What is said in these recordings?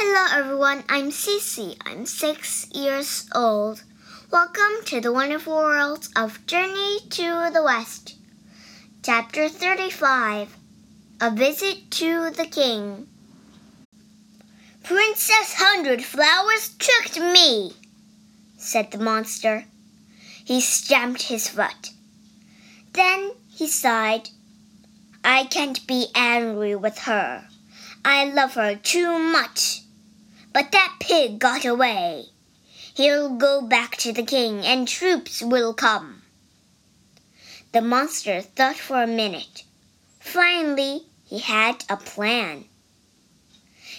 Hello everyone, I'm Cece. I'm six years old. Welcome to the wonderful world of Journey to the West. Chapter 35 A Visit to the King. Princess Hundred Flowers tricked me, said the monster. He stamped his foot. Then he sighed. I can't be angry with her. I love her too much. But that pig got away. He'll go back to the king, and troops will come. The monster thought for a minute. Finally, he had a plan.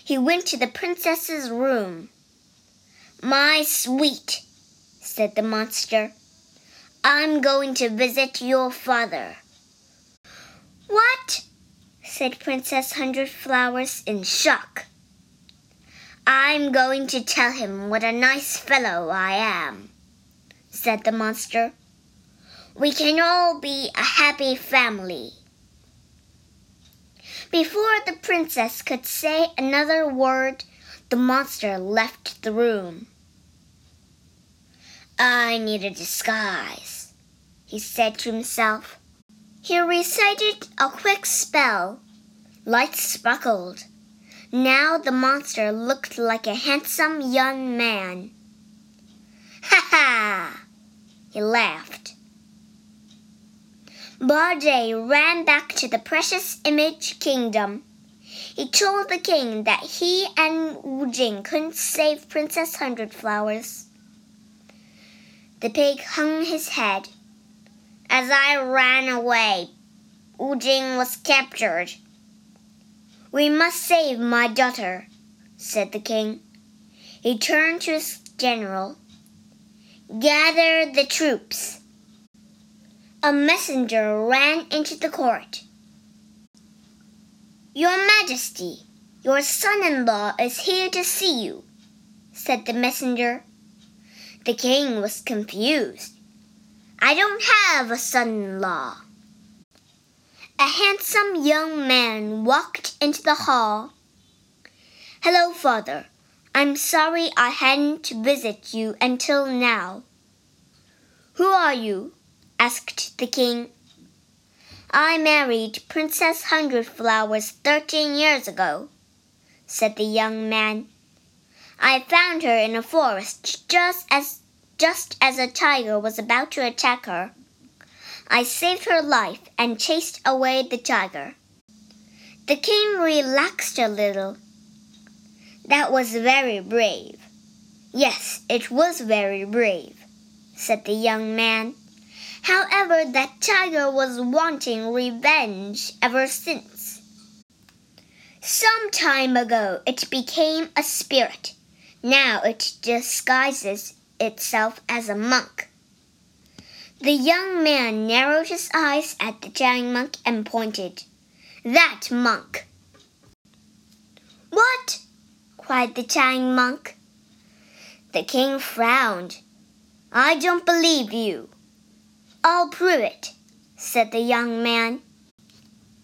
He went to the princess's room. My sweet, said the monster, I'm going to visit your father. What? said Princess Hundred Flowers in shock. I'm going to tell him what a nice fellow I am, said the monster. We can all be a happy family. Before the princess could say another word, the monster left the room. I need a disguise, he said to himself. He recited a quick spell. Lights sparkled. Now the monster looked like a handsome young man. Ha ha! He laughed. Bajie ran back to the precious image kingdom. He told the king that he and Wu Jing couldn't save Princess Hundred Flowers. The pig hung his head. As I ran away, Wu Jing was captured. We must save my daughter, said the king. He turned to his general. Gather the troops. A messenger ran into the court. Your Majesty, your son in law is here to see you, said the messenger. The king was confused. I don't have a son in law. A handsome young man walked into the hall. Hello, father. I'm sorry I hadn't visited you until now. Who are you? asked the king. I married Princess Hundred Flowers thirteen years ago, said the young man. I found her in a forest just as just as a tiger was about to attack her. I saved her life and chased away the tiger. The king relaxed a little. That was very brave. Yes, it was very brave, said the young man. However, that tiger was wanting revenge ever since. Some time ago, it became a spirit. Now it disguises itself as a monk. The young man narrowed his eyes at the giant monk and pointed. That monk. What? cried the giant monk. The king frowned. I don't believe you. I'll prove it, said the young man.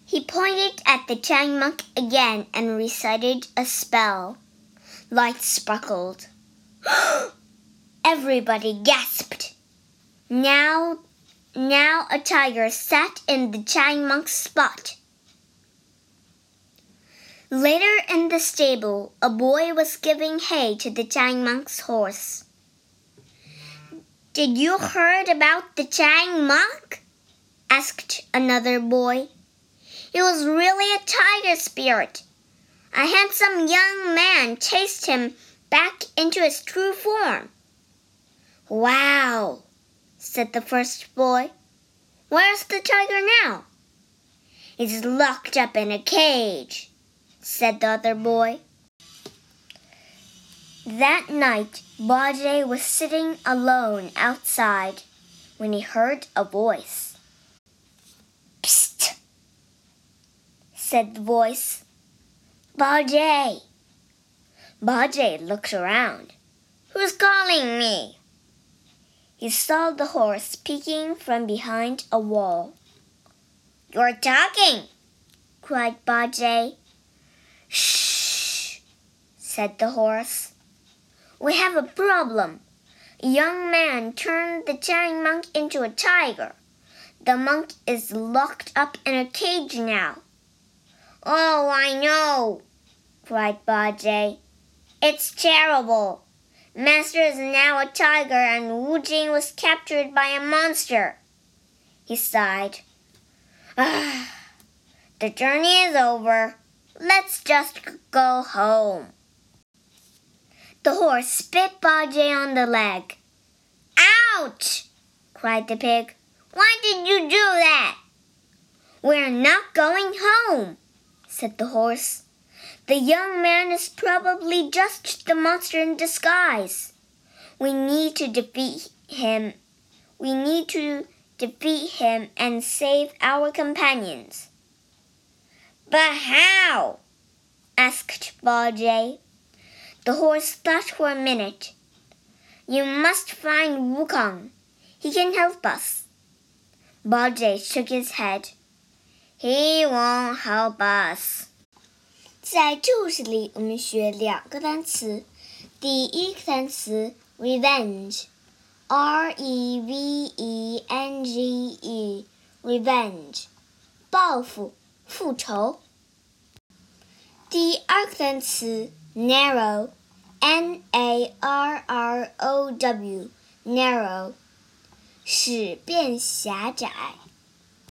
He pointed at the giant monk again and recited a spell. Lights sparkled. Everybody gasped. Now, now a tiger sat in the monk's spot. Later in the stable, a boy was giving hay to the monk's horse. Did you heard about the monk? asked another boy. He was really a tiger spirit. A handsome young man chased him back into his true form. Wow, said the first boy. Where's the tiger now? He's locked up in a cage, said the other boy. That night, Bajie was sitting alone outside when he heard a voice. Psst, said the voice. Bajie. Bajie looked around. Who's calling me? He saw the horse peeking from behind a wall. You're talking, cried Bajie. Shh, said the horse. We have a problem. A young man turned the giant monk into a tiger. The monk is locked up in a cage now. Oh, I know, cried Bajie. It's terrible. Master is now a tiger and Wu Jing was captured by a monster. He sighed. Ah, the journey is over. Let's just go home. The horse spit Bajie on the leg. Ouch! cried the pig. Why did you do that? We're not going home, said the horse. The young man is probably just the monster in disguise. We need to defeat him. We need to defeat him and save our companions. But how? asked Bajie. The horse thought for a minute. You must find Wukong. He can help us. Bajie shook his head. He won't help us. 在故事里，我们学两个单词。第一个单词 revenge，r e v e n g e，revenge，报复、复仇。第二个单词 narrow，n a r r o w，narrow，使变狭窄。